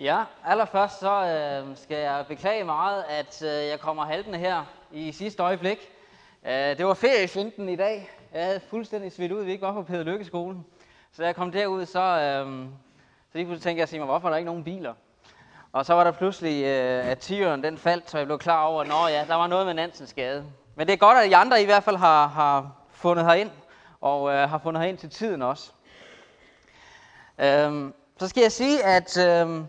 Ja, allerførst så øh, skal jeg beklage meget, at øh, jeg kommer haltende her i sidste øjeblik. Øh, det var feriefinden i dag. Jeg havde fuldstændig svidt ud, vi ikke var på Peder Lykkeskolen. Så da jeg kom derud, så, øh, så lige pludselig tænkte jeg mig, hvorfor er der ikke nogen biler? Og så var der pludselig, øh, at tieren den faldt, så jeg blev klar over, at ja, der var noget med Nansens skade. Men det er godt, at de andre i hvert fald har, har fundet herind, og øh, har fundet herind til tiden også. Øh, så skal jeg sige, at øh,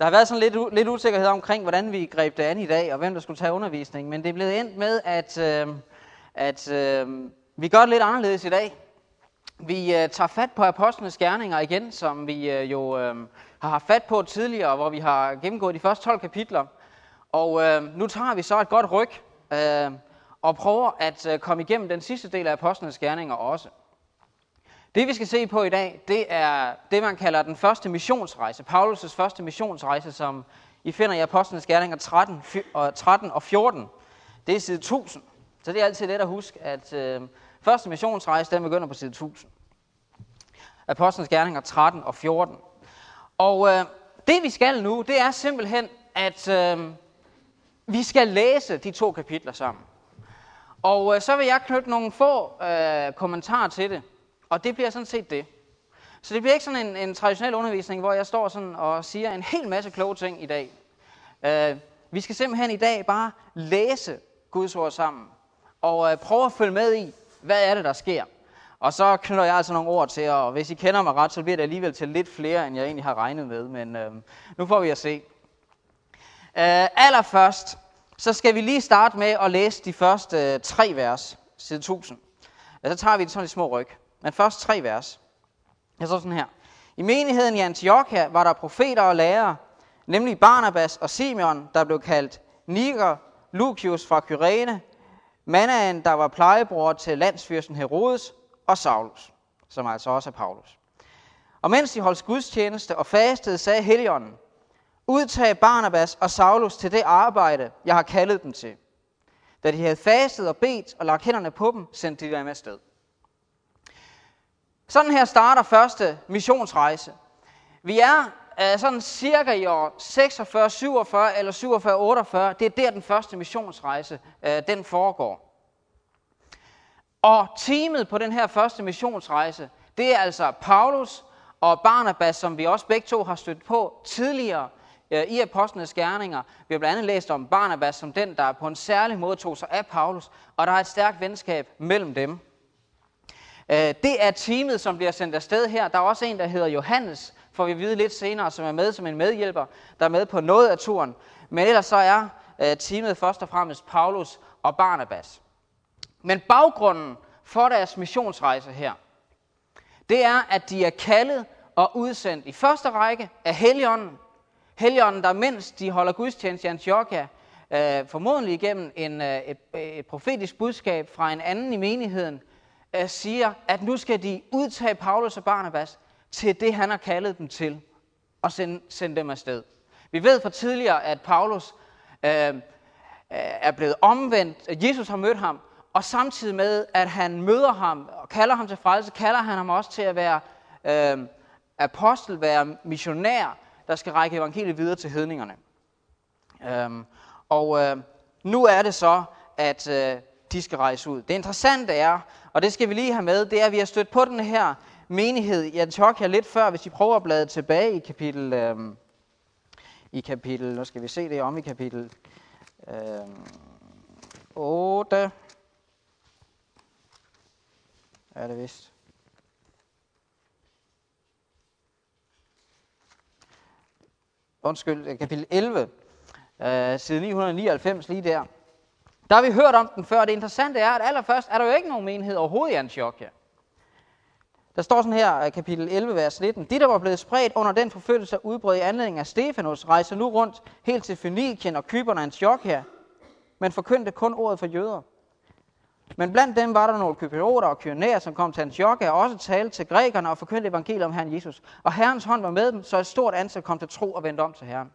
der har været sådan lidt, lidt usikkerhed omkring, hvordan vi greb det an i dag, og hvem der skulle tage undervisning. Men det er blevet endt med, at, øh, at øh, vi gør det lidt anderledes i dag. Vi øh, tager fat på apostlenes gerninger igen, som vi øh, jo øh, har haft fat på tidligere, hvor vi har gennemgået de første 12 kapitler. Og øh, nu tager vi så et godt ryg øh, og prøver at øh, komme igennem den sidste del af apostlenes gerninger også. Det vi skal se på i dag, det er det, man kalder den første missionsrejse. Paulus' første missionsrejse, som I finder i Apostlenes Gerninger 13, 13 og 14. Det er side 1000. Så det er altid let at huske, at øh, første missionsrejse, den begynder på side 1000. Apostlenes Gerninger 13 og 14. Og øh, det vi skal nu, det er simpelthen, at øh, vi skal læse de to kapitler sammen. Og øh, så vil jeg knytte nogle få øh, kommentarer til det. Og det bliver sådan set det. Så det bliver ikke sådan en, en traditionel undervisning, hvor jeg står sådan og siger en hel masse kloge ting i dag. Uh, vi skal simpelthen i dag bare læse Guds ord sammen. Og uh, prøve at følge med i, hvad er det, der sker. Og så knytter jeg altså nogle ord til, og hvis I kender mig ret, så bliver det alligevel til lidt flere, end jeg egentlig har regnet med. Men uh, nu får vi at se. Uh, allerførst, så skal vi lige starte med at læse de første uh, tre vers, side 1000. Og så tager vi det sådan i små ryg. Men først tre vers. Jeg så sådan her. I menigheden i Antiochia var der profeter og lærere, nemlig Barnabas og Simeon, der blev kaldt Niger, Lucius fra Kyrene, Manaen, der var plejebror til landsfyrsten Herodes, og Saulus, som altså også er Paulus. Og mens de holdt gudstjeneste og fastede, sagde Helligånden, udtag Barnabas og Saulus til det arbejde, jeg har kaldet dem til. Da de havde fastet og bedt og lagt hænderne på dem, sendte de dem afsted. Sådan her starter første missionsrejse. Vi er øh, sådan cirka i år 46, 47 eller 47, 48. Det er der den første missionsrejse øh, den foregår. Og teamet på den her første missionsrejse, det er altså Paulus og Barnabas, som vi også begge to har stødt på tidligere øh, i Apostlenes Gerninger. Vi har blandt andet læst om Barnabas som den, der på en særlig måde tog sig af Paulus, og der er et stærkt venskab mellem dem. Øh, det er teamet, som bliver sendt afsted her. Der er også en, der hedder Johannes, får vi vide lidt senere, som er med som en medhjælper, der er med på noget af turen. Men ellers så er øh, teamet først og fremmest Paulus og Barnabas. Men baggrunden for deres missionsrejse her, det er, at de er kaldet og udsendt i første række af Helligånden. Helligånden, der mens de holder gudstjeneste i Antiochia, øh, formodentlig igennem en, øh, et, et profetisk budskab fra en anden i menigheden, Øh, siger, at nu skal de udtage Paulus og Barnabas til det, han har kaldet dem til, og sende, sende dem afsted. Vi ved fra tidligere, at Paulus øh, øh er blevet omvendt, at Jesus har mødt ham, og samtidig med, at han møder ham og kalder ham til frelse, kalder han ham også til at være øh, apostel, være missionær, der skal række evangeliet videre til hedningerne. Øh, og øh, nu er det så, at øh, de skal rejse ud. Det interessante er, og det skal vi lige have med, det er, at vi har stødt på den her menighed i Antiochia lidt før, hvis I prøver at blade tilbage i kapitel, øh, i kapitel, nu skal vi se det om i kapitel øh, 8, er det vist. Undskyld, kapitel 11, øh, side 999 lige der. Der har vi hørt om den før. Det interessante er, at allerførst er der jo ikke nogen menighed overhovedet i Antiochia. Der står sådan her, øh, kapitel 11, vers 19. De, der var blevet spredt under den forfølgelse udbrød i anledning af Stefanus, rejser nu rundt helt til Fønikien og Kyberen og Antiochia, men forkyndte kun ordet for jøder. Men blandt dem var der nogle kyprioter og kyrenæer, som kom til Antiochia og også talte til grækerne og forkyndte evangeliet om Herren Jesus. Og Herrens hånd var med dem, så et stort antal kom til tro og vendte om til Herren.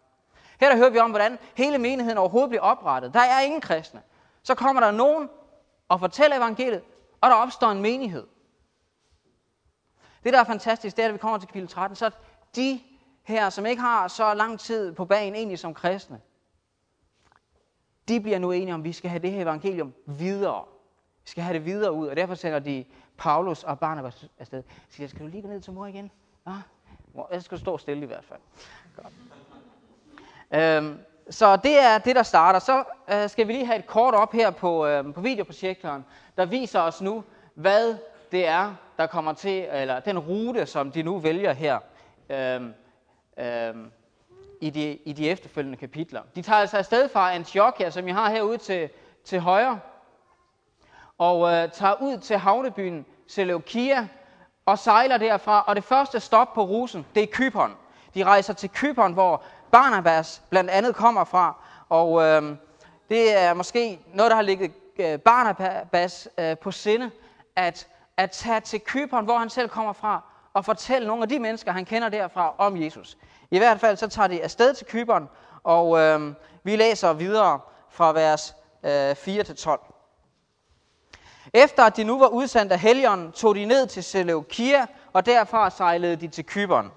Her der hører vi om, hvordan hele menigheden overhovedet blev oprettet. Der er ingen kristne. Så kommer der nogen og fortæller evangeliet, og der opstår en menighed. Det, der er fantastisk, det er, at vi kommer til kapitel 13, så de her, som ikke har så lang tid på banen egentlig som kristne, de bliver nu enige om, at vi skal have det her evangelium videre. Vi skal have det videre ud, og derfor sender de Paulus og Barnabas afsted. Så siger, skal du lige gå ned til mor igen? Ja, jeg skal stå stille i hvert fald. Godt. Øhm, så det er det, der starter. Så øh, skal vi lige have et kort op her på, øh, på videoprojektoren, der viser os nu, hvad det er, der kommer til, eller den rute, som de nu vælger her øh, øh, i, de, i de efterfølgende kapitler. De tager altså afsted fra Antiochia, som jeg har herude til, til højre, og øh, tager ud til havnebyen Seleukia og sejler derfra. Og det første stop på rusen, det er Kypern. De rejser til Kypern, hvor Barnabas blandt andet kommer fra. Og øh, det er måske noget, der har ligget øh, Barnabas øh, på sinde, at, at tage til Kypern, hvor han selv kommer fra, og fortælle nogle af de mennesker, han kender derfra, om Jesus. I hvert fald så tager de afsted til Kypern, og øh, vi læser videre fra vers øh, 4-12. Efter at de nu var udsendt af Helion, tog de ned til Seleukia, og derfra sejlede de til Kypern.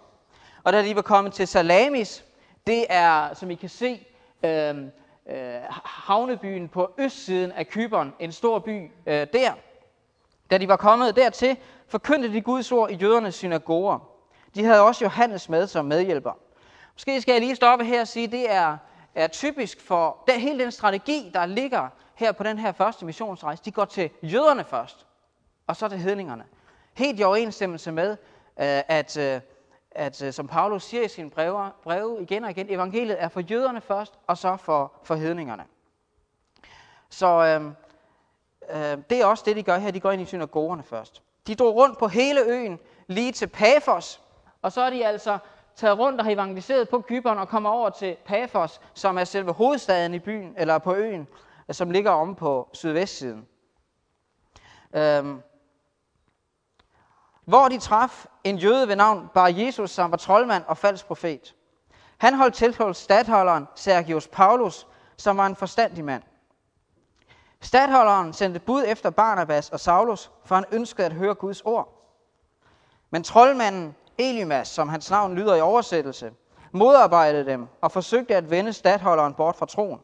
Og da de var kommet til Salamis, det er, som I kan se, øhm, øh, øh, havnebyen på østsiden af Kypern, en stor by øh, der. Da de var kommet dertil, forkyndte de Guds ord i jødernes synagoger. De havde også Johannes med som medhjælper. Måske skal jeg lige stoppe her og sige, at det er, er typisk for den, hele den strategi, der ligger her på den her første missionsrejse. De går til jøderne først, og så til hedningerne. Helt i overensstemmelse med, øh, at, øh, at øh, som Paulus siger i sine breve, breve igen og igen, evangeliet er for jøderne først, og så for, for hedningerne. Så øh, øh, det er også det, de gør her. De går ind i synagogerne først. De drog rundt på hele øen, lige til Pafos, og så er de altså taget rundt og har evangeliseret på Kypern og kommer over til Pafos, som er selve hovedstaden i byen, eller på øen, som ligger om på sydvestsiden. Øhm, hvor de traf en jøde ved navn Bar Jesus, som var troldmand og falsk profet. Han holdt til hos stadholderen Sergius Paulus, som var en forstandig mand. Stadholderen sendte bud efter Barnabas og Saulus, for han ønskede at høre Guds ord. Men troldmanden Elimas, som hans navn lyder i oversættelse, modarbejdede dem og forsøgte at vende stadholderen bort fra troen.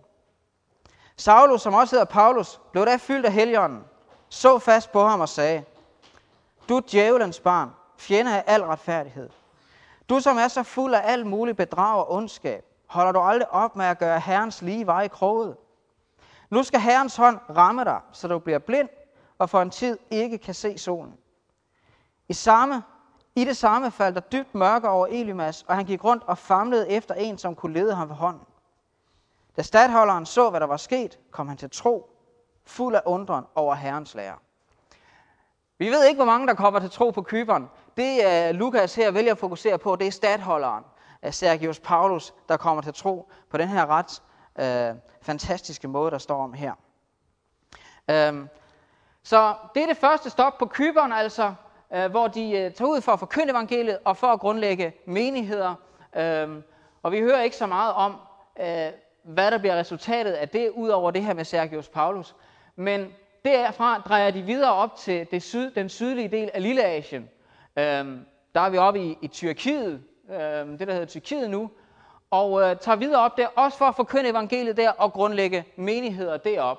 Saulus, som også hedder Paulus, blev da fyldt af helgenen, så fast på ham og sagde, du djævelens barn, fjende af al retfærdighed. Du, som er så fuld af alt muligt bedrag og ondskab, holder du aldrig op med at gøre Herrens lige vej kroget. Nu skal Herrens hånd ramme dig, så du bliver blind og for en tid ikke kan se solen. I samme i det samme faldt der dybt mørke over Elimas, og han gik rundt og famlede efter en, som kunne lede ham ved hånden. Da stadholderen så, hvad der var sket, kom han til tro, fuld af undren over Herrens lære. Vi ved ikke, hvor mange der kommer til tro på Kyberen. Det uh, Lukas her vælger at fokusere på, det er stadholderen, uh, øh, Sergius Paulus, der kommer til tro på den her ret uh, fantastiske måde, der står om her. Uh, så det er det første stop på Kyberen, altså uh, hvor de uh, tager ud for at forkynde evangeliet og for at grundlægge menigheder. Øh, og vi hører ikke så meget om, uh, hvad der bliver resultatet af det, ud over det her med Sergius Paulus. Men derfra drejer de videre op til det syd, den sydlige del af Lilleasien. Øhm, der er vi oppe i, i Tyrkiet, øhm, det der hedder Tyrkiet nu, og øh, tager videre op der, også for at forkynde evangeliet der og grundlægge menigheder derop.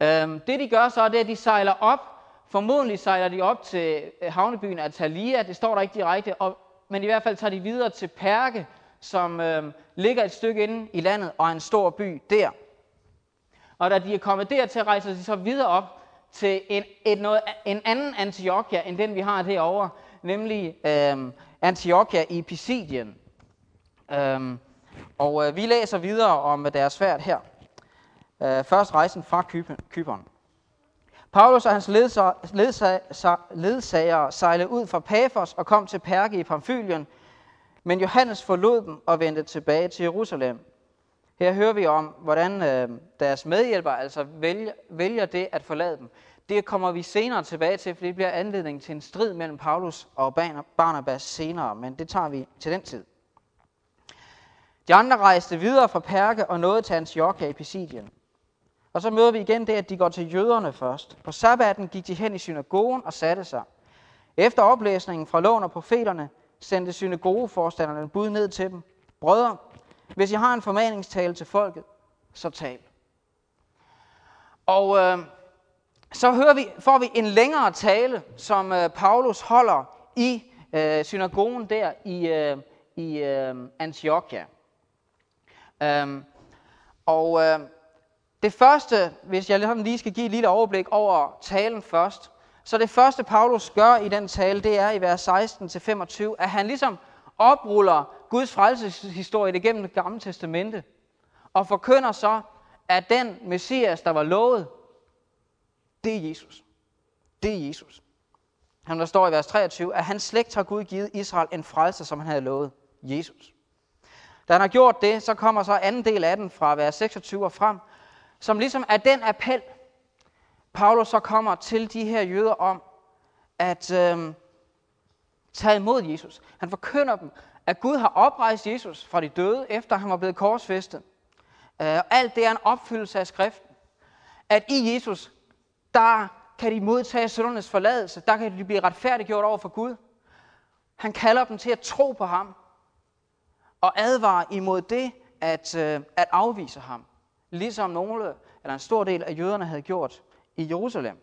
Øhm, det de gør så, det er, at de sejler op Formodentlig sejler de op til øh, havnebyen Atalia, det står der ikke direkte, og, men i hvert fald tager de videre til Perge, som øh, ligger et stykke inde i landet og er en stor by der. Og da de er kommet dertil, rejser de så videre op til en, et noget, en anden Antiochia, end den vi har derovre, nemlig øh, Antiochia i Pisidien. Øh, og øh, vi læser videre om deres færd her. Øh, først rejsen fra Kypern. Paulus og hans ledsagere sejlede ud fra Paphos og kom til Perge i Pamfylien, men Johannes forlod dem og vendte tilbage til Jerusalem. Her hører vi om, hvordan øh, deres medhjælpere altså vælger, vælger det at forlade dem. Det kommer vi senere tilbage til, for det bliver anledning til en strid mellem Paulus og Barnabas senere, men det tager vi til den tid. De andre rejste videre fra Perge og nåede til Antiochia i Pisidien. Og så møder vi igen det, at de går til jøderne først. På sabbaten gik de hen i synagogen og satte sig. Efter oplæsningen fra loven og profeterne sendte synagogeforstanderne bud ned til dem. Brødre, hvis I har en formaningstale til folket, så tal. Og øh, så hører vi, får vi en længere tale, som øh, Paulus holder i øh, synagogen der i, øh, i øh, Antiochia. Øhm, og øh, det første, hvis jeg ligesom lige skal give et lille overblik over talen først, så det første, Paulus gør i den tale, det er i vers 16-25, at han ligesom opruller Guds frelseshistorie igennem det gamle testamente, og forkynder så, at den Messias, der var lovet, det er Jesus. Det er Jesus. Han der står i vers 23, at hans slægt har Gud givet Israel en frelser, som han havde lovet. Jesus. Da han har gjort det, så kommer så anden del af den fra vers 26 og frem, som ligesom er den appel, Paulus så kommer til de her jøder om at øh, tage imod Jesus. Han forkynder dem, at Gud har oprejst Jesus fra de døde, efter han var blevet korsfæstet. Øh, alt det er en opfyldelse af skriften. At i Jesus, der kan de modtage syndernes forladelse. Der kan de blive retfærdiggjort over for Gud. Han kalder dem til at tro på ham. Og advare imod det, at, øh, at afvise ham. Ligesom nogle, eller en stor del af jøderne havde gjort i Jerusalem.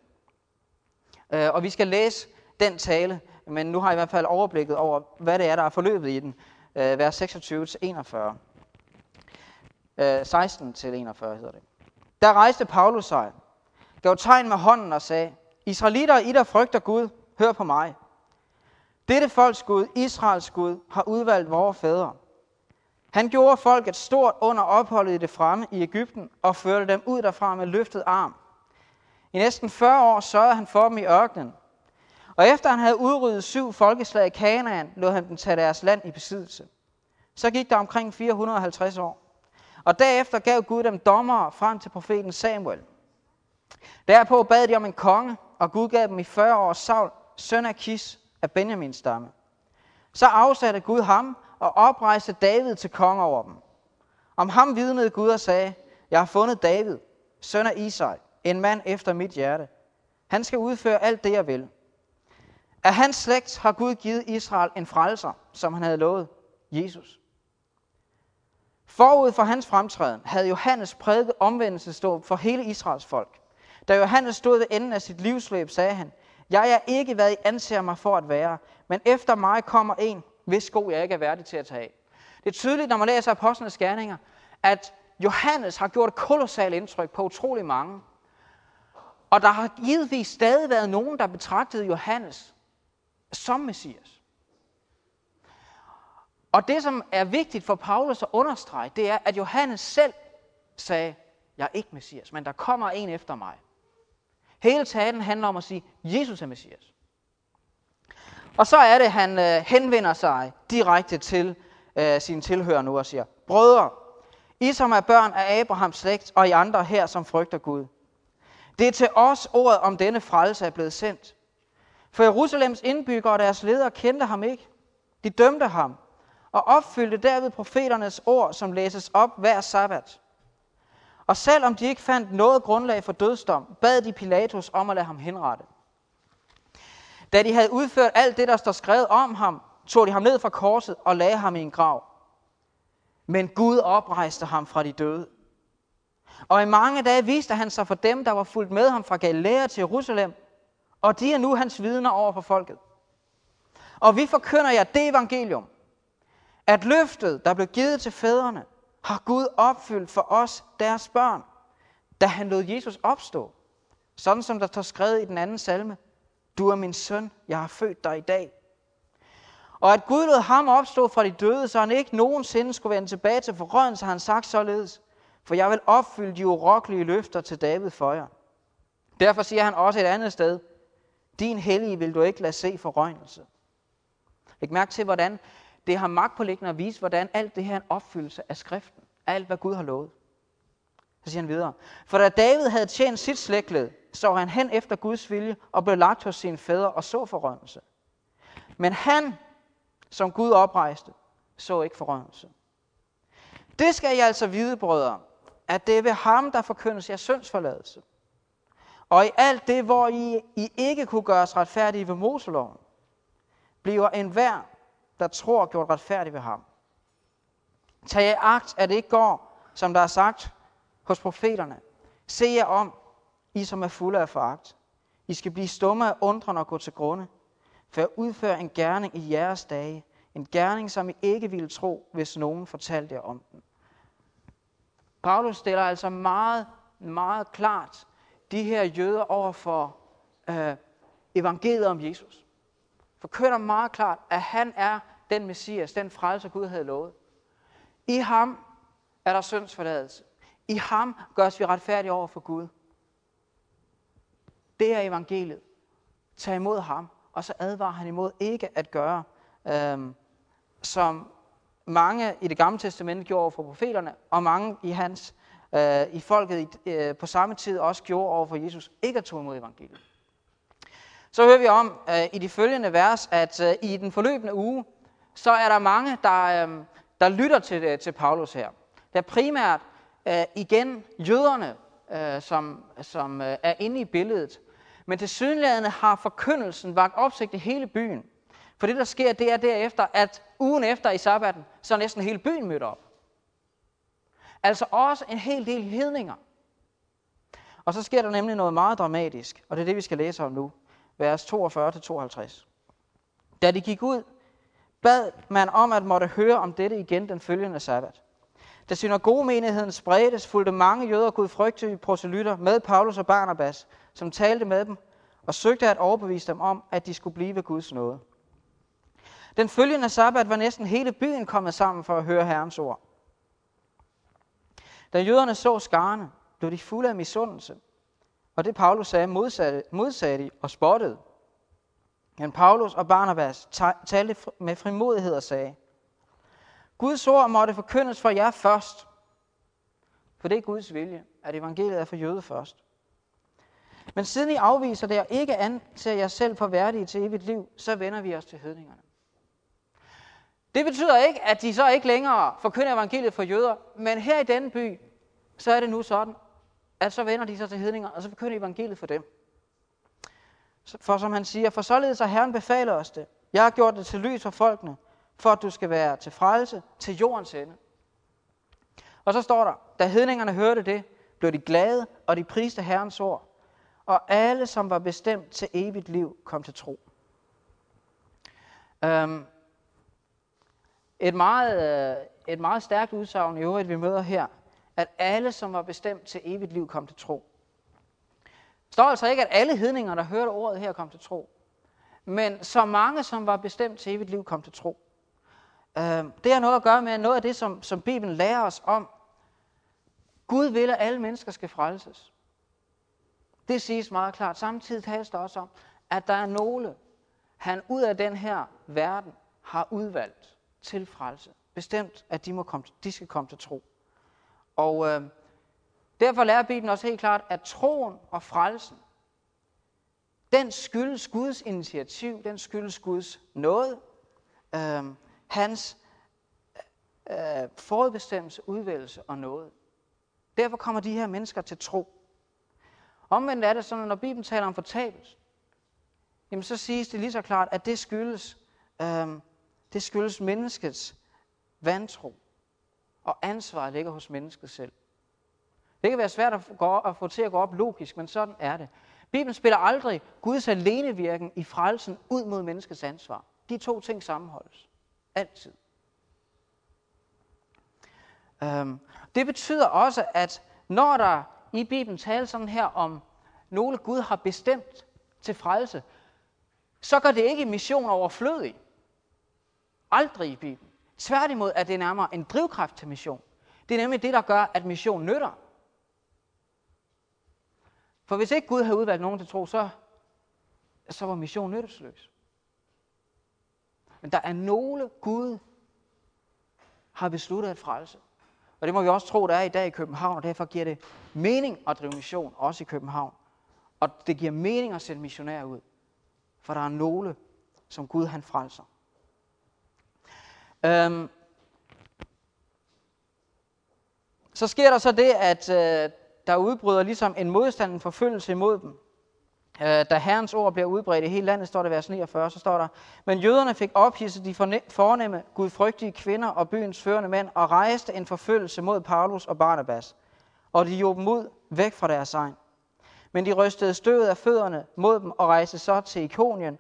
Øh, og vi skal læse den tale, men nu har jeg i hvert fald overblikket over, hvad det er, der er forløbet i den. Øh, vers 26 til 41. 16 øh, til 41 hedder det. Der rejste Paulus sig, gav tegn med hånden og sagde, Israelitter, I der frygter Gud, hør på mig. Dette folks Gud, Israels Gud, har udvalgt vores fædre. Han gjorde folket stort under opholdet i det fremme i Ægypten og førte dem ud derfra med løftet arm. I næsten 40 år sørgede han for dem i ørkenen. Og efter han havde udryddet syv folkeslag i Kanaan, lod han dem tage deres land i besiddelse. Så gik der omkring 450 år. Og derefter gav Gud dem dommere frem til profeten Samuel. Derpå bad de om en konge, og Gud gav dem i 40 år Saul, søn af Kis af Benjamins stamme. Så afsatte Gud ham og oprejste David til konge over dem. Om ham vidnede Gud og sagde, jeg har fundet David, søn af Isai, en mand efter mit hjerte. Han skal udføre alt det, jeg vil. Af hans slægt har Gud givet Israel en frelser, som han havde lovet, Jesus. Forud for hans fremtræden havde Johannes prædiket omvendelsesdåb for hele Israels folk. Da Johannes stod ved enden af sit livsløb, sagde han, jeg er ikke, hvad I anser mig for at være, men efter mig kommer en, hvis sko jeg ikke er værdig til at tage af. Det er tydeligt, når man læser apostlenes gerninger, at Johannes har gjort et kolossalt indtryk på utrolig mange. Og der har givetvis stadig været nogen, der betragtede Johannes som Messias. Og det, som er vigtigt for Paulus at understrege, det er, at Johannes selv sagde, jeg er ikke Messias, men der kommer en efter mig. Hele talen handler om at sige, Jesus er Messias. Og så er det, at han øh, henvender sig direkte til øh, sine tilhører nu og siger, Brødre, I som er børn af Abrahams slægt, og I andre her, som frygter Gud. Det er til os ordet om denne frelse er blevet sendt. For Jerusalems indbyggere og deres ledere kendte ham ikke. De dømte ham og opfyldte derved profeternes ord, som læses op hver sabbat. Og selvom de ikke fandt noget grundlag for dødsdom, bad de Pilatus om at lade ham henrette. Da de havde udført alt det, der står skrevet om ham, tog de ham ned fra korset og lagde ham i en grav. Men Gud oprejste ham fra de døde. Og i mange dage viste han sig for dem, der var fulgt med ham fra Galilea til Jerusalem, og de er nu hans vidner over for folket. Og vi forkynder jer det evangelium, at løftet, der blev givet til fædrene, har Gud opfyldt for os, deres børn, da han lod Jesus opstå. Sådan som der står skrevet i den anden salme. Du er min søn, jeg har født dig i dag. Og at Gud lod ham opstå fra de døde, så han ikke nogensinde skulle vende tilbage til forrøden, så han sagt således. For jeg vil opfylde de urokkelige løfter til David for jer. Derfor siger han også et andet sted. Din hellige vil du ikke lade se forrøgnelse. Læg mærke til, hvordan det har magt på at vise, hvordan alt det her er en opfyldelse af skriften. Alt, hvad Gud har lovet. Så siger han videre. For da David havde tjent sit slægtled, så han hen efter Guds vilje og blev lagt hos sine fædre og så forrømmelse. Men han, som Gud oprejste, så ikke forrømmelse. Det skal jeg altså vide, brødre, at det er ved ham, der forkyndes jeres syndsforladelse. Og i alt det, hvor I, I ikke kunne gøres retfærdige ved Moseloven, bliver enhver, der tror, gjort retfærdig ved ham. Tag jer agt, at det ikke går, som der er sagt hos profeterne. Se jer om, I som er fulde af foragt. I skal blive stumme af undren og gå til grunde, for at udføre en gerning i jeres dage. En gerning, som I ikke ville tro, hvis nogen fortalte jer om den. Paulus stiller altså meget, meget klart de her jøder over for øh, evangeliet om Jesus. Forkynder meget klart, at han er den messias, den frelse Gud havde lovet. I ham er der syndsforladelse. I ham gørs vi retfærdige over for Gud. Det er evangeliet. Tag imod ham, og så advarer han imod ikke at gøre, øhm, som mange i det gamle testamente gjorde for profeterne, og mange i hans øh, i folket øh, på samme tid også gjorde over for Jesus, ikke at tog imod evangeliet. Så hører vi om øh, i de følgende vers, at øh, i den forløbende uge, så er der mange, der, øh, der lytter til, øh, til Paulus her. Det er primært øh, igen jøderne, øh, som, som øh, er inde i billedet. Men til synligheden har forkyndelsen vagt opsigt i hele byen. For det, der sker, det er derefter, at ugen efter i sabbaten, så er næsten hele byen mødt op. Altså også en hel del hedninger. Og så sker der nemlig noget meget dramatisk, og det er det, vi skal læse om nu. Vers 42-52. Da de gik ud, bad man om at måtte høre om dette igen den følgende sabbat. Da synagogemenigheden spredtes, fulgte mange jøder gudfrygtige proselytter med Paulus og Barnabas, som talte med dem og søgte at overbevise dem om, at de skulle blive ved Guds nåde. Den følgende sabbat var næsten hele byen kommet sammen for at høre Herrens ord. Da jøderne så skarne, blev de fulde af misundelse, og det Paulus sagde modsatte, modsatte de og spottede. Men Paulus og Barnabas talte med frimodighed og sagde, Guds ord måtte forkyndes for jer først, for det er Guds vilje, at evangeliet er for jøde først. Men siden I afviser det og ikke anser jer selv for værdige til evigt liv, så vender vi os til hedningerne. Det betyder ikke, at de så ikke længere forkynder evangeliet for jøder, men her i denne by, så er det nu sådan, at så vender de sig til hedninger, og så forkynder evangeliet for dem. For som han siger, for således har Herren befaler os det. Jeg har gjort det til lys for folkene, for at du skal være til frelse til jordens ende. Og så står der, da hedningerne hørte det, blev de glade, og de priste Herrens ord. Og alle, som var bestemt til evigt liv, kom til tro. Øhm, et, meget, øh, et meget stærkt udsagn i øvrigt, vi møder her, at alle, som var bestemt til evigt liv, kom til tro. Det står altså ikke, at alle hedninger, der hørte ordet her, kom til tro. Men så mange, som var bestemt til evigt liv, kom til tro. Øhm, det har noget at gøre med noget af det, som, som Bibelen lærer os om. Gud vil, at alle mennesker skal frelses. Det siges meget klart. Samtidig tales der også om, at der er nogle, han ud af den her verden har udvalgt til frelse. Bestemt, at de, må komme, de skal komme til tro. Og øh, derfor lærer Bibelen også helt klart, at troen og frelsen, den skyldes Guds initiativ, den skyldes Guds nåde, øh, hans øh, øh forudbestemmelse, udvælgelse og nåde. Derfor kommer de her mennesker til tro. Omvendt er det sådan, at når Bibelen taler om fortabelse, jamen så siges det lige så klart, at det skyldes, øh, det skyldes menneskets vantro. Og ansvaret ligger hos mennesket selv. Det kan være svært at få, at få til at gå op logisk, men sådan er det. Bibelen spiller aldrig Guds alenevirken i frelsen ud mod menneskets ansvar. De to ting sammenholdes. Altid. Øhm, det betyder også, at når der i Bibelen tales sådan her om nogle Gud har bestemt til frelse, så gør det ikke mission overflødig. Aldrig i Bibelen. Tværtimod er det nærmere en drivkraft til mission. Det er nemlig det, der gør, at mission nytter. For hvis ikke Gud havde udvalgt nogen til tro, så, så var mission nyttesløs. Men der er nogle Gud har besluttet at frelse. Og det må vi også tro, der er i dag i København, og derfor giver det mening at drive mission, også i København. Og det giver mening at sende missionærer ud. For der er nogle, som Gud han frelser. Øhm, så sker der så det, at øh, der udbryder ligesom en modstand, en forfølgelse imod dem. øh, da Herrens ord bliver udbredt i hele landet, står det vers 49, så står der, men jøderne fik ophidset de fornemme, gudfrygtige kvinder og byens førende mænd, og rejste en forfølgelse mod Paulus og Barnabas, og de jog dem ud væk fra deres egen. Men de rystede støvet af fødderne mod dem og rejste så til Ikonien,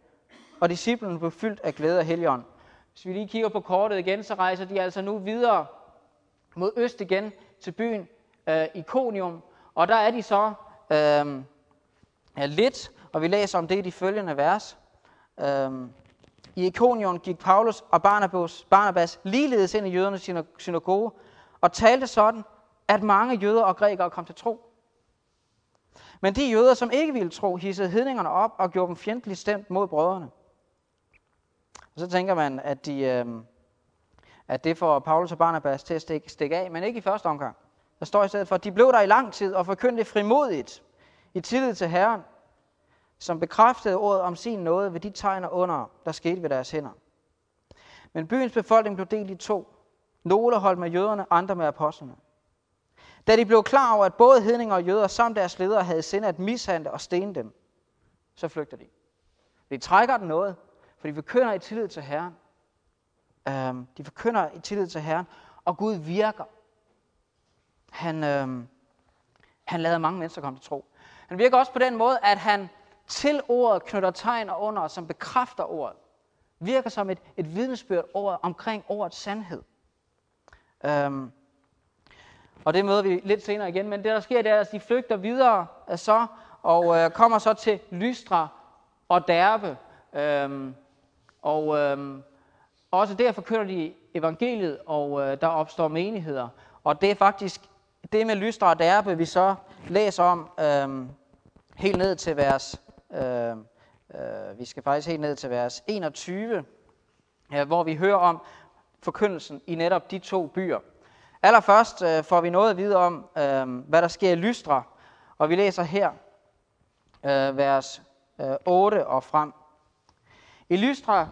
og disciplen blev fyldt af glæde og helgen. Hvis vi lige kigger på kortet igen, så rejser de altså nu videre mod øst igen til byen øh, Ikonium, og der er de så øh, ja, lidt, og vi læser om det i de følgende vers. Øh, I Ikonium gik Paulus og Barnabas, Barnabas ligeledes ind i jødernes synagoge, og talte sådan, at mange jøder og grækere kom til tro. Men de jøder, som ikke ville tro, hissede hedningerne op og gjorde dem fjendtligt stemt mod brødrene. Så tænker man, at, de, øh, at det får Paulus og Barnabas til at stikke, stikke af, men ikke i første omgang. Der står i stedet for, at de blev der i lang tid og forkyndte frimodigt i tillid til Herren, som bekræftede ordet om sin nåde ved de tegn under, der skete ved deres hænder. Men byens befolkning blev delt i to. Nogle holdt med jøderne, andre med apostlene. Da de blev klar over, at både hedninger og jøder samt deres ledere havde sendt at mishandle og stene dem, så flygter de. De trækker den noget, for de forkynder i tillid til Herren. Øhm, de forkynder i tillid til Herren, og Gud virker. Han, øhm, han lader mange mennesker komme til tro. Han virker også på den måde, at han til ordet knytter tegn og under, som bekræfter ordet. Virker som et, et vidnesbyrd over, omkring ordets sandhed. Øhm, og det møder vi lidt senere igen. Men det, der sker, det er, at de flygter videre øh, så, og øh, kommer så til Lystra og Derbe. Øhm, og øh, også der forkynder de evangeliet, og øh, der opstår menigheder. Og det er faktisk det med Lystra og Derbe, vi så læser om øh, helt ned til vers... Øh, øh, vi skal faktisk helt ned til vers 21, øh, hvor vi hører om forkyndelsen i netop de to byer. Allerførst øh, får vi noget at vide om, øh, hvad der sker i Lystra, og vi læser her øh, vers øh, 8 og frem. I Lystra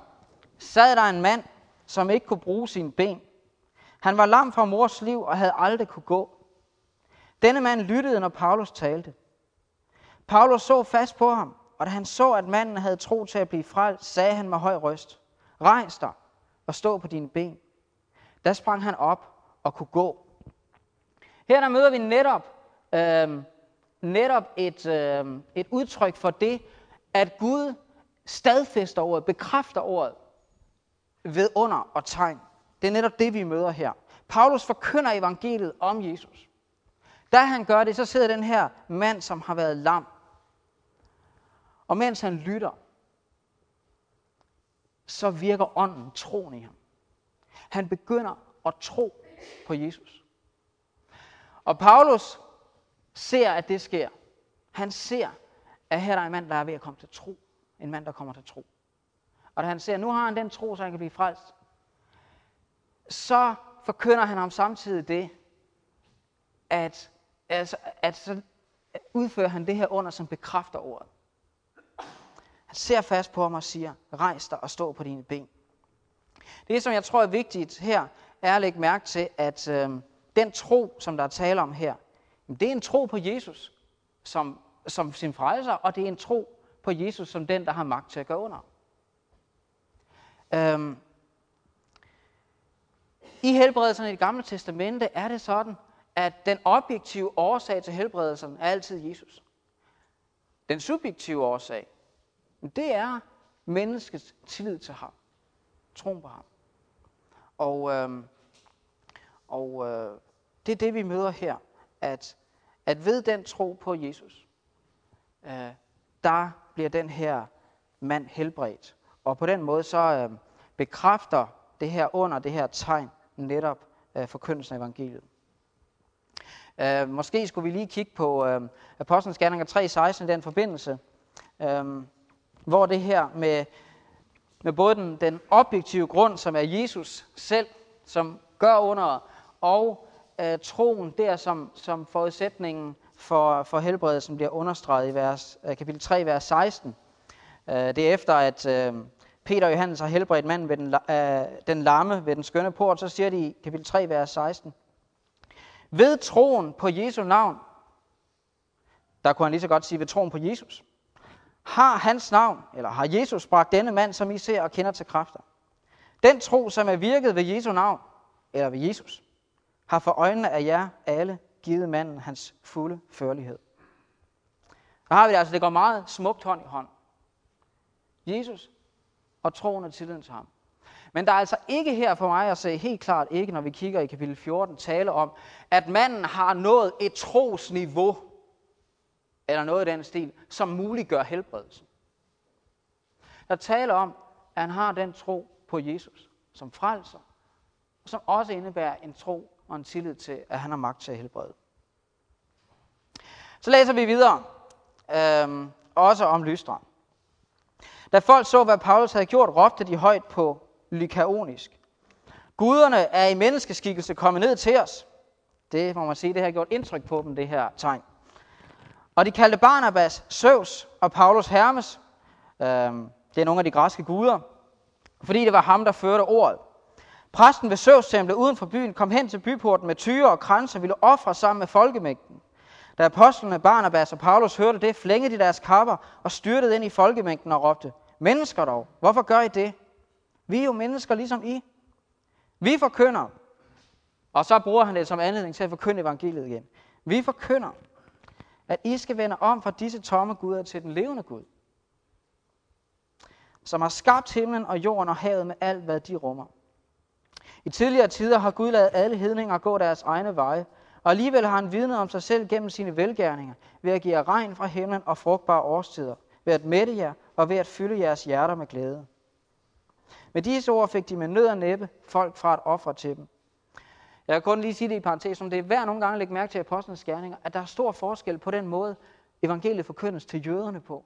sad der en mand, som ikke kunne bruge sine ben. Han var lam fra mors liv og havde aldrig kunne gå. Denne mand lyttede, når Paulus talte. Paulus så fast på ham, og da han så, at manden havde tro til at blive frelst, sagde han med høj røst, Rejs dig og stå på dine ben. Da sprang han op og kunne gå. Her der møder vi netop, øh, netop et, øh, et udtryk for det, at Gud stadfæster ordet, bekræfter ordet ved under og tegn. Det er netop det, vi møder her. Paulus forkynder evangeliet om Jesus. Da han gør det, så sidder den her mand, som har været lam. Og mens han lytter, så virker ånden troen i ham. Han begynder at tro på Jesus. Og Paulus ser, at det sker. Han ser, at her er en mand, der er ved at komme til tro. En mand, der kommer til tro. Og da han ser, at nu har han den tro, så han kan blive frelst, så forkynder han ham samtidig det, at, altså, at så udfører han det her under, som bekræfter ordet. Han ser fast på ham og siger, rejs dig og stå på dine ben. Det, som jeg tror er vigtigt her, er at lægge mærke til, at øh, den tro, som der er tale om her, det er en tro på Jesus som, som sin frelser, og det er en tro på Jesus som den, der har magt til at gøre under. Øhm, I helbredelserne i det gamle testamente er det sådan, at den objektive årsag til helbredelsen er altid Jesus. Den subjektive årsag, det er menneskets tillid til ham. Troen på ham. Og, øhm, og øh, det er det, vi møder her. At, at ved den tro på Jesus, øh, der bliver den her mand helbredt. Og på den måde så øh, bekræfter det her under, det her tegn, netop øh, forkyndelsen af evangeliet. Øh, måske skulle vi lige kigge på øh, Apostlenes Gerninger 3.16 i den forbindelse, øh, hvor det her med med både den, den objektive grund, som er Jesus selv, som gør under, og øh, troen der, som, som forudsætningen for, for helbredelsen bliver understreget i vers, øh, kapitel 3, vers 16. Øh, det er efter, at øh, Peter og Johannes har helbredt manden ved den, den lamme ved den skønne port, så siger de i kapitel 3, vers 16. Ved troen på Jesu navn, der kunne han lige så godt sige ved troen på Jesus, har hans navn, eller har Jesus bragt denne mand, som I ser og kender til kræfter. Den tro, som er virket ved Jesu navn, eller ved Jesus, har for øjnene af jer alle givet manden hans fulde førlighed. Der har vi det altså, det går meget smukt hånd i hånd. Jesus og troen og tilliden til ham. Men der er altså ikke her for mig at se helt klart ikke, når vi kigger i kapitel 14, tale om, at manden har nået et trosniveau, eller noget i den stil, som muliggør helbredelsen. Der taler om, at han har den tro på Jesus som frelser, som også indebærer en tro og en tillid til, at han har magt til at helbrede. Så læser vi videre, øh, også om Lystra. Da folk så, hvad Paulus havde gjort, råbte de højt på lykaonisk. Guderne er i menneskeskikkelse kommet ned til os. Det må man sige, det har gjort indtryk på dem, det her tegn. Og de kaldte Barnabas Zeus og Paulus Hermes. Øh, det er nogle af de græske guder. Fordi det var ham, der førte ordet. Præsten ved Zeus-templet uden for byen kom hen til byporten med tyre og kranser og ville ofre sammen med folkemængden. Da apostlene Barnabas og Paulus hørte det, flængede de deres kapper og styrtede ind i folkemængden og råbte, Mennesker dog, hvorfor gør I det? Vi er jo mennesker ligesom I. Vi forkynder. Og så bruger han det som anledning til at forkynde evangeliet igen. Vi forkynder, at I skal vende om fra disse tomme guder til den levende Gud, som har skabt himlen og jorden og havet med alt, hvad de rummer. I tidligere tider har Gud lavet alle hedninger gå deres egne veje, og alligevel har han vidnet om sig selv gennem sine velgærninger, ved at give jer regn fra himlen og frugtbare årstider, ved at mætte jer og ved at fylde jeres hjerter med glæde. Med disse ord fik de med nød og næppe folk fra at ofre til dem. Jeg kan kun lige sige det i parentes, som det er værd nogle gange at lægge mærke til apostlenes gerninger, at der er stor forskel på den måde, evangeliet forkyndes til jøderne på,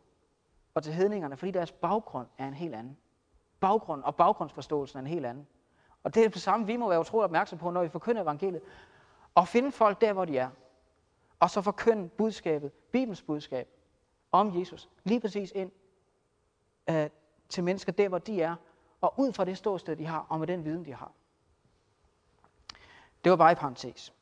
og til hedningerne, fordi deres baggrund er en helt anden. Baggrund og baggrundsforståelsen er en helt anden. Og det er det samme, vi må være utrolig opmærksom på, når vi forkynder evangeliet. Og finde folk der, hvor de er. Og så forkynde budskabet, Bibelens budskab om Jesus, lige præcis ind øh, til mennesker der, hvor de er, og ud fra det ståsted, de har, og med den viden, de har. Det var bare i parentes.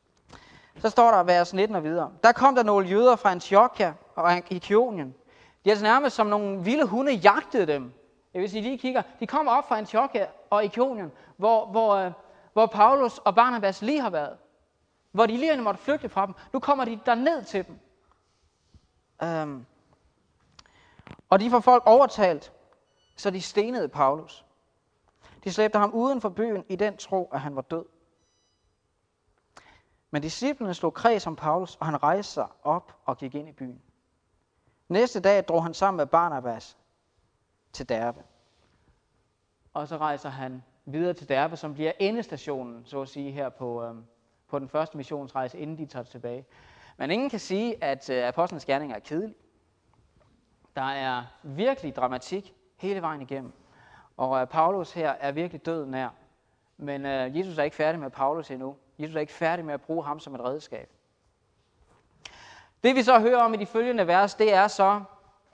Så står der vers 19 og videre. Der kom der nogle jøder fra Antiochia og Ikionien. De er altså nærmest som nogle vilde hunde jagtede dem. Jeg vil sige, lige kigger. De kom op fra Antiochia og Ikonien, hvor, hvor, øh, hvor Paulus og Barnabas lige har været. Hvor de lige måtte flygte fra dem. Nu kommer de der ned til dem. Um, og de får folk overtalt, så de stenede Paulus. De slæbte ham uden for byen i den tro, at han var død. Men disciplene slog kreds om Paulus, og han rejste sig op og gik ind i byen. Næste dag drog han sammen med Barnabas til Derbe. Og så rejser han videre til Derbe, som bliver endestationen, så at sige, her på, øhm, på den første missionsrejse, inden de tager tilbage. Men ingen kan sige, at øh, apostlenes gerning er kedelig. Der er virkelig dramatik hele vejen igennem. Og øh, Paulus her er virkelig død nær. Men øh, Jesus er ikke færdig med Paulus endnu. Jesus er ikke færdig med at bruge ham som et redskab. Det vi så hører om i de følgende vers, det er så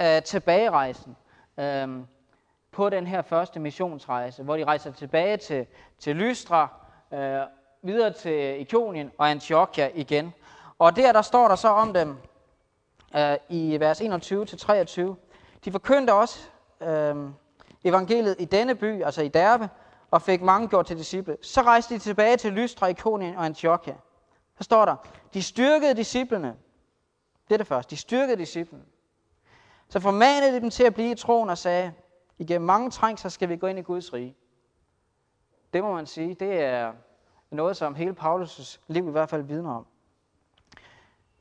øh, tilbagerejsen øh, på den her første missionsrejse, hvor de rejser tilbage til, til Lystra, øh, videre til Ikonien og Antiochia igen. Og der, der står der så om dem øh, i vers 21-23. De forkyndte også øh, evangeliet i denne by, altså i Derbe, og fik mange gjort til disciple. Så rejste de tilbage til Lystra, Ikonien og Antiochia. Så står der, de styrkede disciplene. Det er det første. De styrkede disciplene. Så formanede de dem til at blive i troen og sagde, igennem mange trængsler skal vi gå ind i Guds rige. Det må man sige, det er noget, som hele Paulus' liv i hvert fald vidner om.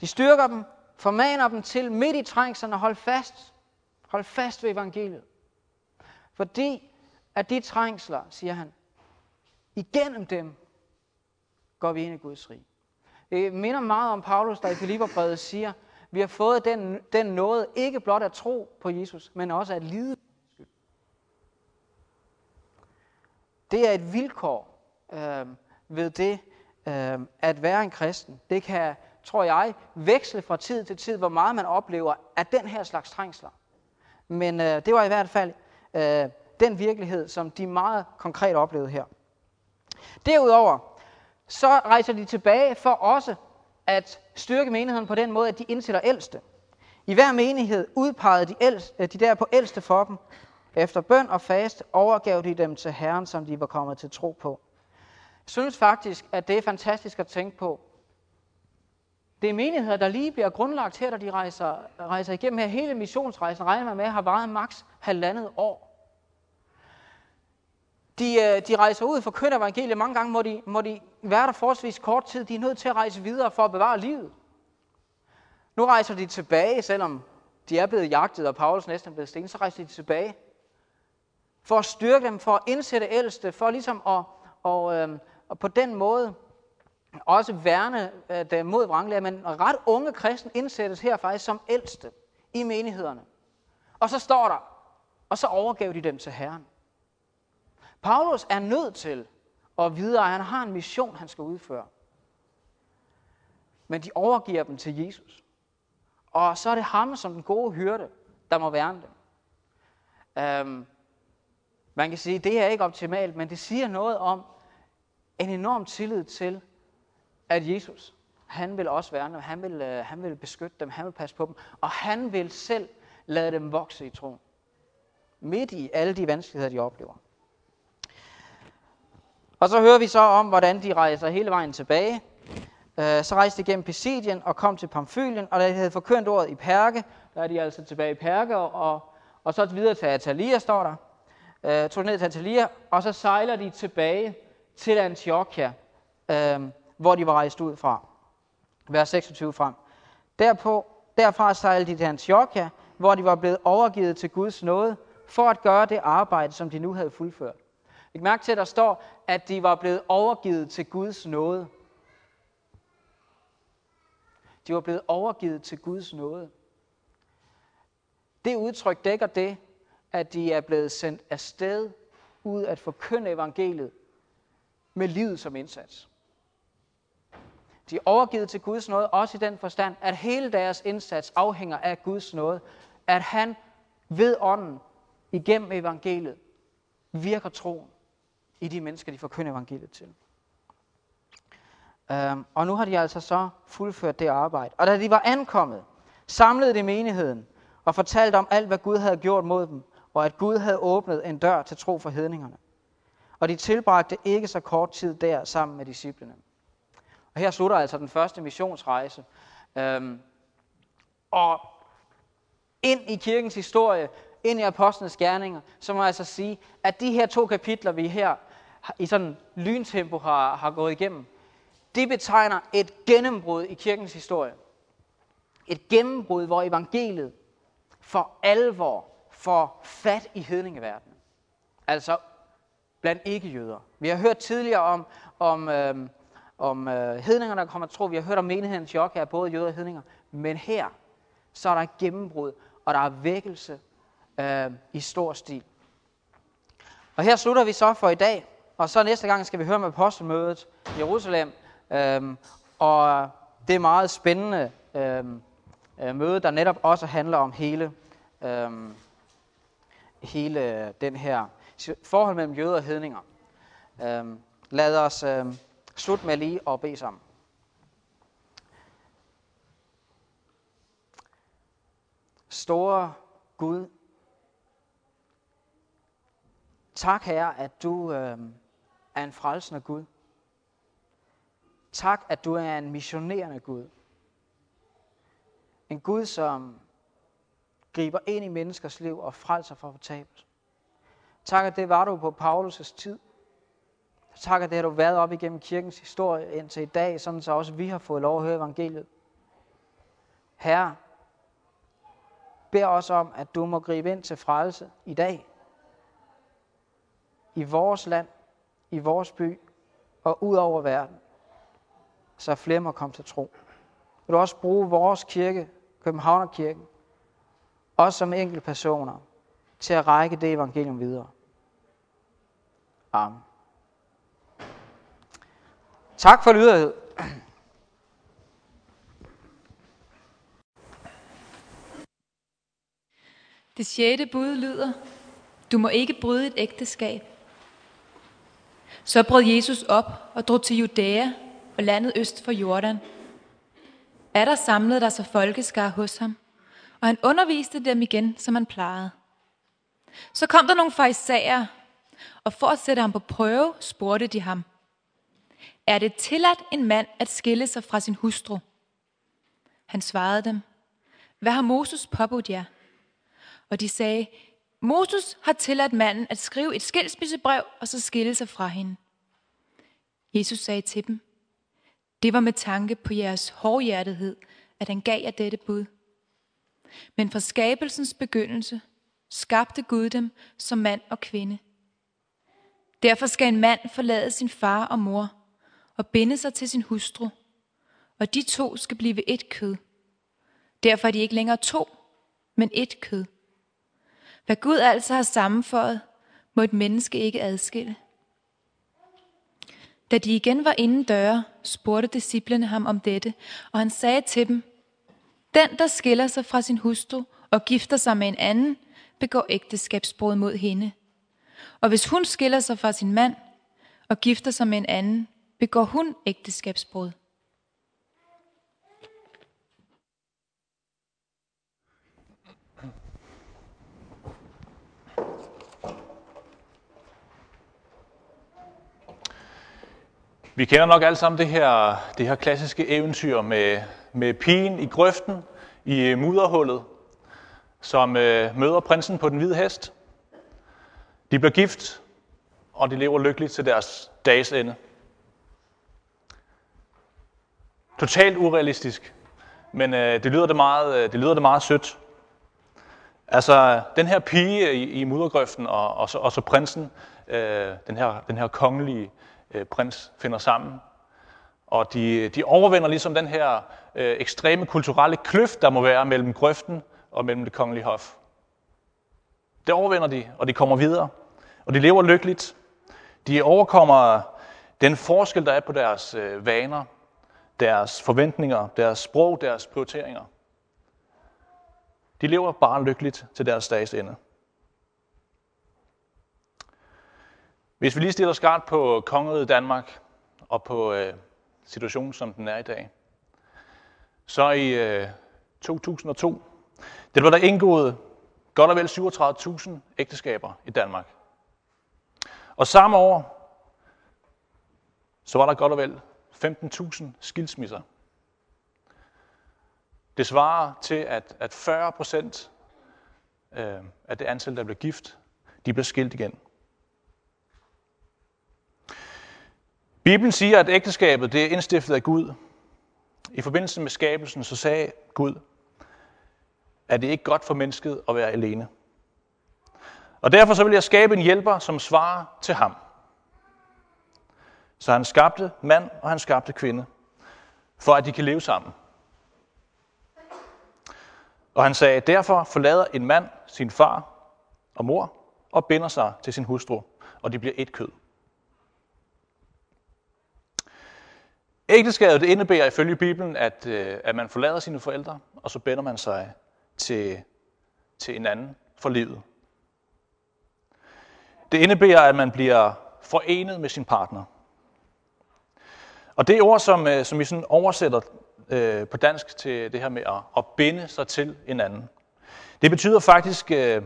De styrker dem, formaner dem til midt i trængslerne at holde fast. Hold fast ved evangeliet. Fordi at de trængsler, siger han, igennem dem går vi ind i Guds rige. Det minder meget om Paulus, der i Filipperbrevet siger, vi har fået den, den nåde ikke blot at tro på Jesus, men også at lide. Det er et vilkår øh, ved det øh, at være en kristen. Det kan, tror jeg, veksle fra tid til tid, hvor meget man oplever af den her slags trængsler. Men øh, det var i hvert fald øh, den virkelighed, som de meget konkret oplevede her. Derudover, så rejser de tilbage for også at styrke menigheden på den måde, at de indsætter ældste. I hver menighed udpegede de, ældste, øh, de der på ældste for dem. Efter bøn og fast overgav de dem til Herren, som de var kommet til tro på. Jeg synes faktisk, at det er fantastisk at tænke på. Det er menigheder, der lige bliver grundlagt her, da de rejser, rejser igennem her. Hele missionsrejsen regner man med har varet maks halvandet år. De, øh, de rejser ud for køn evangeliet. Mange gange må de, må de være der forholdsvis kort tid. De er nødt til at rejse videre for at bevare livet. Nu rejser de tilbage, selvom de er blevet jagtet, og Paulus næsten er blevet stenet, så rejser de tilbage. For at styrke dem, for at indsætte ældste, for ligesom at, og, øh, og på den måde også værne øh, dem mod vranglærer, men ret unge kristen indsættes her faktisk som ældste i menighederne. Og så står der, og så overgav de dem til Herren. Paulus er nødt til at vide, at han har en mission, han skal udføre. Men de overgiver dem til Jesus. Og så er det ham som den gode hyrde, der må værne dem. Um, man kan sige, at det er ikke optimalt, men det siger noget om en enorm tillid til, at Jesus, han vil også værne dem, han vil, øh, han vil beskytte dem, han vil passe på dem, og han vil selv lade dem vokse i troen. Midt i alle de vanskeligheder, de oplever. Og så hører vi så om, hvordan de rejser hele vejen tilbage. Øh, så rejste de gennem Pisidien og kom til Pamfylien, og da de havde forkyndt ordet i Perge, der er de altså tilbage i Perge, og, og så videre til Atalia, står der. Øh, tog ned til Atalia, og så sejler de tilbage til Antiochia, øh, hvor de var rejst ud fra. Vers 26 frem. Derpå, derfra sejlede de til Antiochia, hvor de var blevet overgivet til Guds nåde, for at gøre det arbejde, som de nu havde fuldført. Læg mærke til, at der står, at de var blevet overgivet til Guds nåde. De var blevet overgivet til Guds nåde. Det udtryk dækker det, at de er blevet sendt afsted ud at forkynde evangeliet med livet som indsats. De er overgivet til Guds nåde, også i den forstand, at hele deres indsats afhænger af Guds nåde. At han ved ånden igennem evangeliet virker troen i de mennesker, de forkynder evangeliet til. Øhm, og nu har de altså så fuldført det arbejde. Og da de var ankommet, samlede de menigheden og fortalte om alt, hvad Gud havde gjort mod dem, og at Gud havde åbnet en dør til tro for hedningerne. Og de tilbragte ikke så kort tid der sammen med disciplene. Og her slutter altså den første missionsrejse. Øhm, og ind i kirkens historie, ind i apostlenes gerninger, så må jeg altså sige, at de her to kapitler, vi her i sådan lyntempo har, har gået igennem, det betegner et gennembrud i kirkens historie. Et gennembrud, hvor evangeliet for alvor får fat i hedningeverdenen. Altså blandt ikke-jøder. Vi har hørt tidligere om, om, øh, om øh, hedningerne, der kommer tro. Vi har hørt om menighedens chok af både jøder og hedninger. Men her, så er der et gennembrud, og der er vækkelse øh, i stor stil. Og her slutter vi så for i dag. Og så næste gang skal vi høre med apostelmødet i Jerusalem. Øhm, og det er meget spændende øhm, øh, møde, der netop også handler om hele, øhm, hele den her forhold mellem jøder og hedninger. Øhm, lad os øhm, slutte med lige at bede sammen. Store Gud, tak herre, at du øhm, er en frelsende Gud. Tak, at du er en missionerende Gud. En Gud, som griber ind i menneskers liv og frelser fra fortabelse. Tak, at det var du på Paulus' tid. Tak, at det har du været op igennem kirkens historie indtil i dag, sådan så også vi har fået lov at høre evangeliet. Herre, bed os om, at du må gribe ind til frelse i dag. I vores land, i vores by og ud over verden så flere må komme til tro. Vil du også bruge vores kirke, Københavnerkirken, også som enkelte personer, til at række det evangelium videre. Amen. Tak for lydighed. Det sjette bud lyder, du må ikke bryde et ægteskab. Så brød Jesus op og drog til Judæa og landet øst for Jordan. Er der samlede der så folkeskar hos ham, og han underviste dem igen, som han plejede. Så kom der nogle farisager, og for at sætte ham på prøve, spurgte de ham, er det tilladt en mand at skille sig fra sin hustru? Han svarede dem, hvad har Moses påbudt jer? Og de sagde, Moses har tilladt manden at skrive et skilsmissebrev og så skille sig fra hende. Jesus sagde til dem, det var med tanke på jeres hårdhjertethed, at han gav jer dette bud. Men fra skabelsens begyndelse skabte Gud dem som mand og kvinde. Derfor skal en mand forlade sin far og mor og binde sig til sin hustru, og de to skal blive et kød. Derfor er de ikke længere to, men et kød. Hvad Gud altså har sammenføjet, må et menneske ikke adskille. Da de igen var inden døre, spurgte disciplene ham om dette, og han sagde til dem, Den, der skiller sig fra sin hustru og gifter sig med en anden, begår ægteskabsbrud mod hende. Og hvis hun skiller sig fra sin mand og gifter sig med en anden, begår hun ægteskabsbrud. Vi kender nok alle sammen det her, det her klassiske eventyr med, med pigen i grøften i øh, mudderhullet, som øh, møder prinsen på den hvide hest. De bliver gift, og de lever lykkeligt til deres dages ende. Totalt urealistisk, men øh, det, lyder det, meget, øh, det lyder det meget sødt. Altså, den her pige i, i muddergrøften og, og, så, og så prinsen, øh, den, her, den her kongelige øh, prins, finder sammen. Og de, de overvinder ligesom den her øh, ekstreme kulturelle kløft, der må være mellem grøften og mellem det kongelige hof. Det overvinder de, og de kommer videre. Og de lever lykkeligt. De overkommer den forskel, der er på deres øh, vaner, deres forventninger, deres sprog, deres prioriteringer. De lever bare lykkeligt til deres dages ende. Hvis vi lige stiller skarpt på kongeriget Danmark og på øh, situationen, som den er i dag, så i øh, 2002, det var der indgået godt og vel 37.000 ægteskaber i Danmark. Og samme år, så var der godt og vel 15.000 skilsmisser. Det svarer til, at, at 40 procent øh, af det antal, der blev gift, de blev skilt igen. Bibelen siger, at ægteskabet det er indstiftet af Gud. I forbindelse med skabelsen, så sagde Gud, at det ikke godt for mennesket at være alene. Og derfor så vil jeg skabe en hjælper, som svarer til ham. Så han skabte mand, og han skabte kvinde, for at de kan leve sammen. Og han sagde, derfor forlader en mand sin far og mor og binder sig til sin hustru, og de bliver et kød. Ægteskabet det indebærer ifølge Bibelen, at, øh, at man forlader sine forældre, og så binder man sig til, til en anden for livet. Det indebærer, at man bliver forenet med sin partner. Og det ord, som, øh, som vi sådan oversætter øh, på dansk til det her med at, at binde sig til en anden, det betyder faktisk, øh,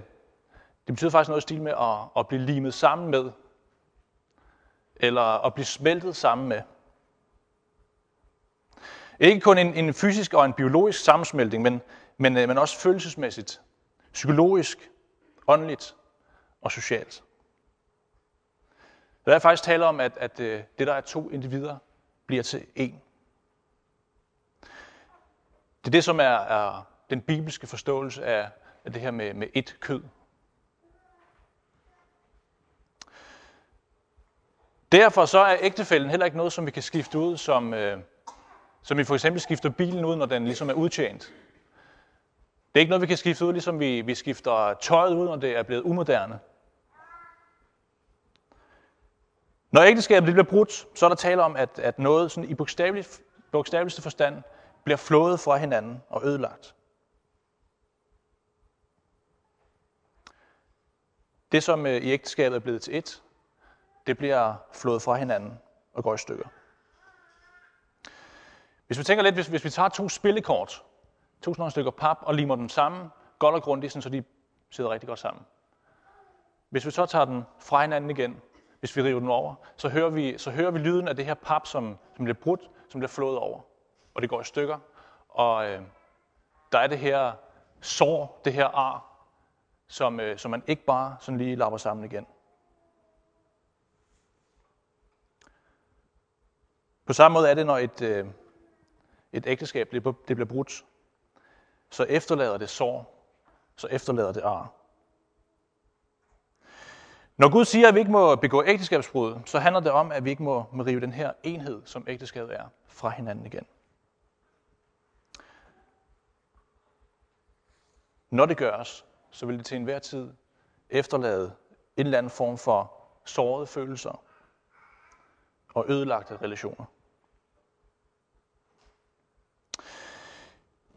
det betyder faktisk noget i stil med at, at blive limet sammen med, eller at blive smeltet sammen med. Ikke kun en, en fysisk og en biologisk sammensmeltning, men, men, øh, men også følelsesmæssigt, psykologisk, åndeligt og socialt. Der er faktisk tale om, at, at øh, det, der er to individer, bliver til én. Det er det, som er, er den bibelske forståelse af, af det her med, med et kød. Derfor så er ægtefælden heller ikke noget, som vi kan skifte ud som, øh, som vi for eksempel skifter bilen ud, når den ligesom er udtjent. Det er ikke noget, vi kan skifte ud, ligesom vi, vi skifter tøjet ud, når det er blevet umoderne. Når ægteskabet bliver brudt, så er der tale om, at, at noget sådan i bogstaveligste forstand bliver flået fra hinanden og ødelagt. Det, som øh, i ægteskabet er blevet til et, det bliver flået fra hinanden og går i stykker. Hvis vi tænker lidt, hvis, hvis vi tager to spillekort, to sådan nogle stykker pap og limer dem sammen, godt og grundigt, sådan, så de sidder rigtig godt sammen. Hvis vi så tager den fra hinanden igen, hvis vi river den over, så hører vi, så hører vi lyden af det her pap, som, som bliver brudt, som bliver flået over. Og det går i stykker. Og øh, der er det her sår, det her ar, som, øh, som man ikke bare sådan lige lapper sammen igen. På samme måde er det, når et, øh, et ægteskab det, det bliver brudt. Så efterlader det sår, så efterlader det ar. Når Gud siger, at vi ikke må begå ægteskabsbrud, så handler det om, at vi ikke må, må rive den her enhed, som ægteskabet er, fra hinanden igen. Når det gøres, så vil det til enhver tid efterlade en eller anden form for sårede følelser og ødelagte relationer.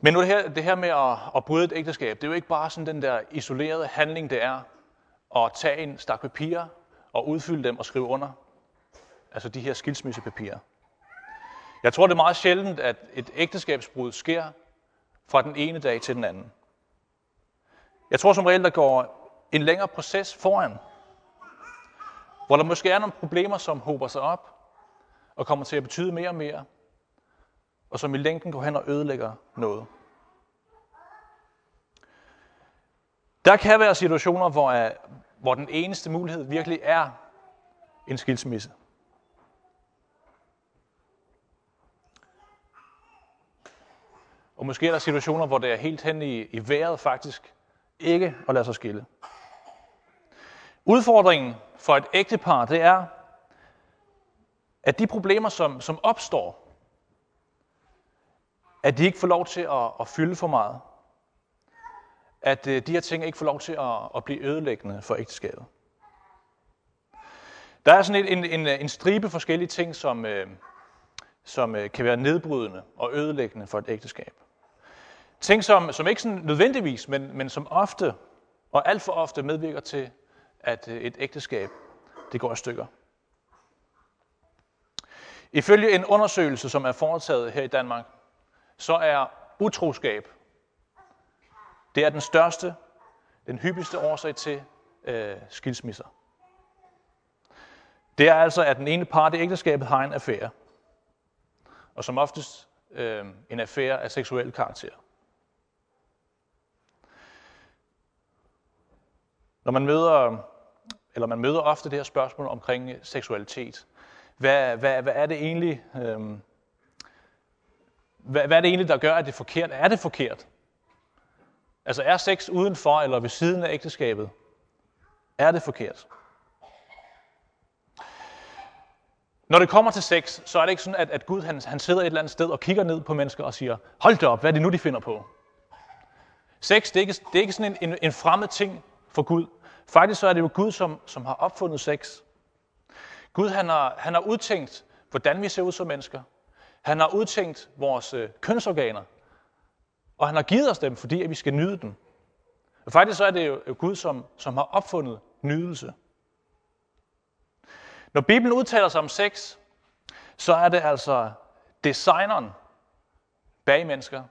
Men nu det her, det her med at, at bryde et ægteskab, det er jo ikke bare sådan den der isolerede handling, det er at tage en stak papirer og udfylde dem og skrive under. Altså de her skilsmissepapirer. Jeg tror, det er meget sjældent, at et ægteskabsbrud sker fra den ene dag til den anden. Jeg tror som regel, der går en længere proces foran, hvor der måske er nogle problemer, som hober sig op og kommer til at betyde mere og mere, og som i længden går hen og ødelægger noget. Der kan være situationer, hvor, hvor den eneste mulighed virkelig er en skilsmisse. Og måske er der situationer, hvor det er helt hen i, i vejret faktisk ikke at lade sig skille. Udfordringen for et ægtepar, det er, at de problemer, som, som opstår, at de ikke får lov til at, at fylde for meget. At øh, de her ting ikke får lov til at, at blive ødelæggende for ægteskabet. Der er sådan en, en, en stribe forskellige ting, som, øh, som øh, kan være nedbrydende og ødelæggende for et ægteskab. Ting, som, som ikke sådan nødvendigvis, men, men som ofte og alt for ofte medvirker til, at øh, et ægteskab det går i stykker. Ifølge en undersøgelse, som er foretaget her i Danmark, så er utroskab det er den største, den hyppigste årsag til øh, skilsmisser. Det er altså, at den ene part i ægteskabet har en affære. Og som oftest øh, en affære af seksuel karakter. Når man møder, eller man møder ofte det her spørgsmål omkring seksualitet. Hvad, hvad, hvad er det egentlig, øh, hvad, hvad er det egentlig, der gør, at det er forkert? Er det forkert? Altså er sex udenfor eller ved siden af ægteskabet? Er det forkert? Når det kommer til sex, så er det ikke sådan, at, at Gud han, han sidder et eller andet sted og kigger ned på mennesker og siger, hold da op, hvad er det nu, de finder på? Sex, det er ikke, det er ikke sådan en, en, en fremmed ting for Gud. Faktisk så er det jo Gud, som, som har opfundet sex. Gud han har, han har udtænkt, hvordan vi ser ud som mennesker. Han har udtænkt vores øh, kønsorganer, og han har givet os dem, fordi at vi skal nyde dem. Og faktisk så er det jo øh, Gud, som, som har opfundet nydelse. Når Bibelen udtaler sig om sex, så er det altså designeren bag mennesker.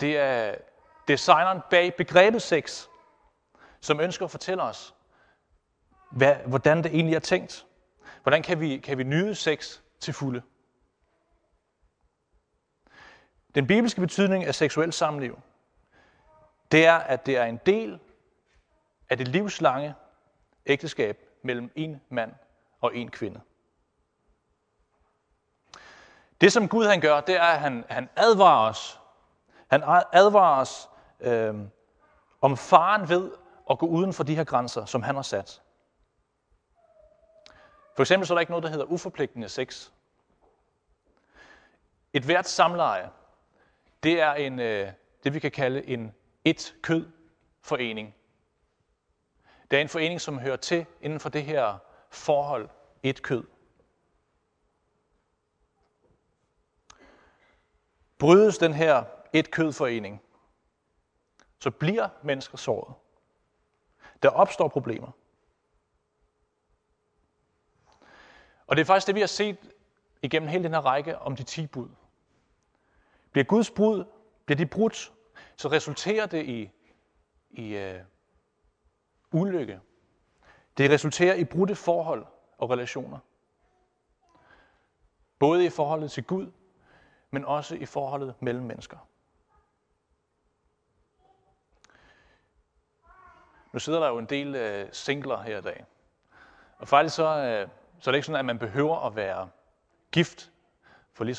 Det er designeren bag begrebet sex, som ønsker at fortælle os, hvad, hvordan det egentlig er tænkt. Hvordan kan vi, kan vi nyde sex til fulde? Den bibelske betydning af seksuel samliv, det er, at det er en del af det livslange ægteskab mellem en mand og en kvinde. Det, som Gud han gør, det er, at han, han advarer os. Han advarer os øh, om faren ved at gå uden for de her grænser, som han har sat. For eksempel så er der ikke noget, der hedder uforpligtende sex. Et hvert samleje, det er en, øh, det, vi kan kalde en et-kød-forening. Det er en forening, som hører til inden for det her forhold et kød. Brydes den her et-kød-forening, så bliver mennesker såret. Der opstår problemer. Og det er faktisk det, vi har set igennem hele den her række om de 10 bud. Bliver Guds brud, bliver de brudt så resulterer det i, i øh, ulykke. Det resulterer i brudte forhold og relationer. Både i forholdet til Gud, men også i forholdet mellem mennesker. Nu sidder der jo en del øh, singler her i dag. Og faktisk så, øh, så er det ikke sådan, at man behøver at være gift, for ligesom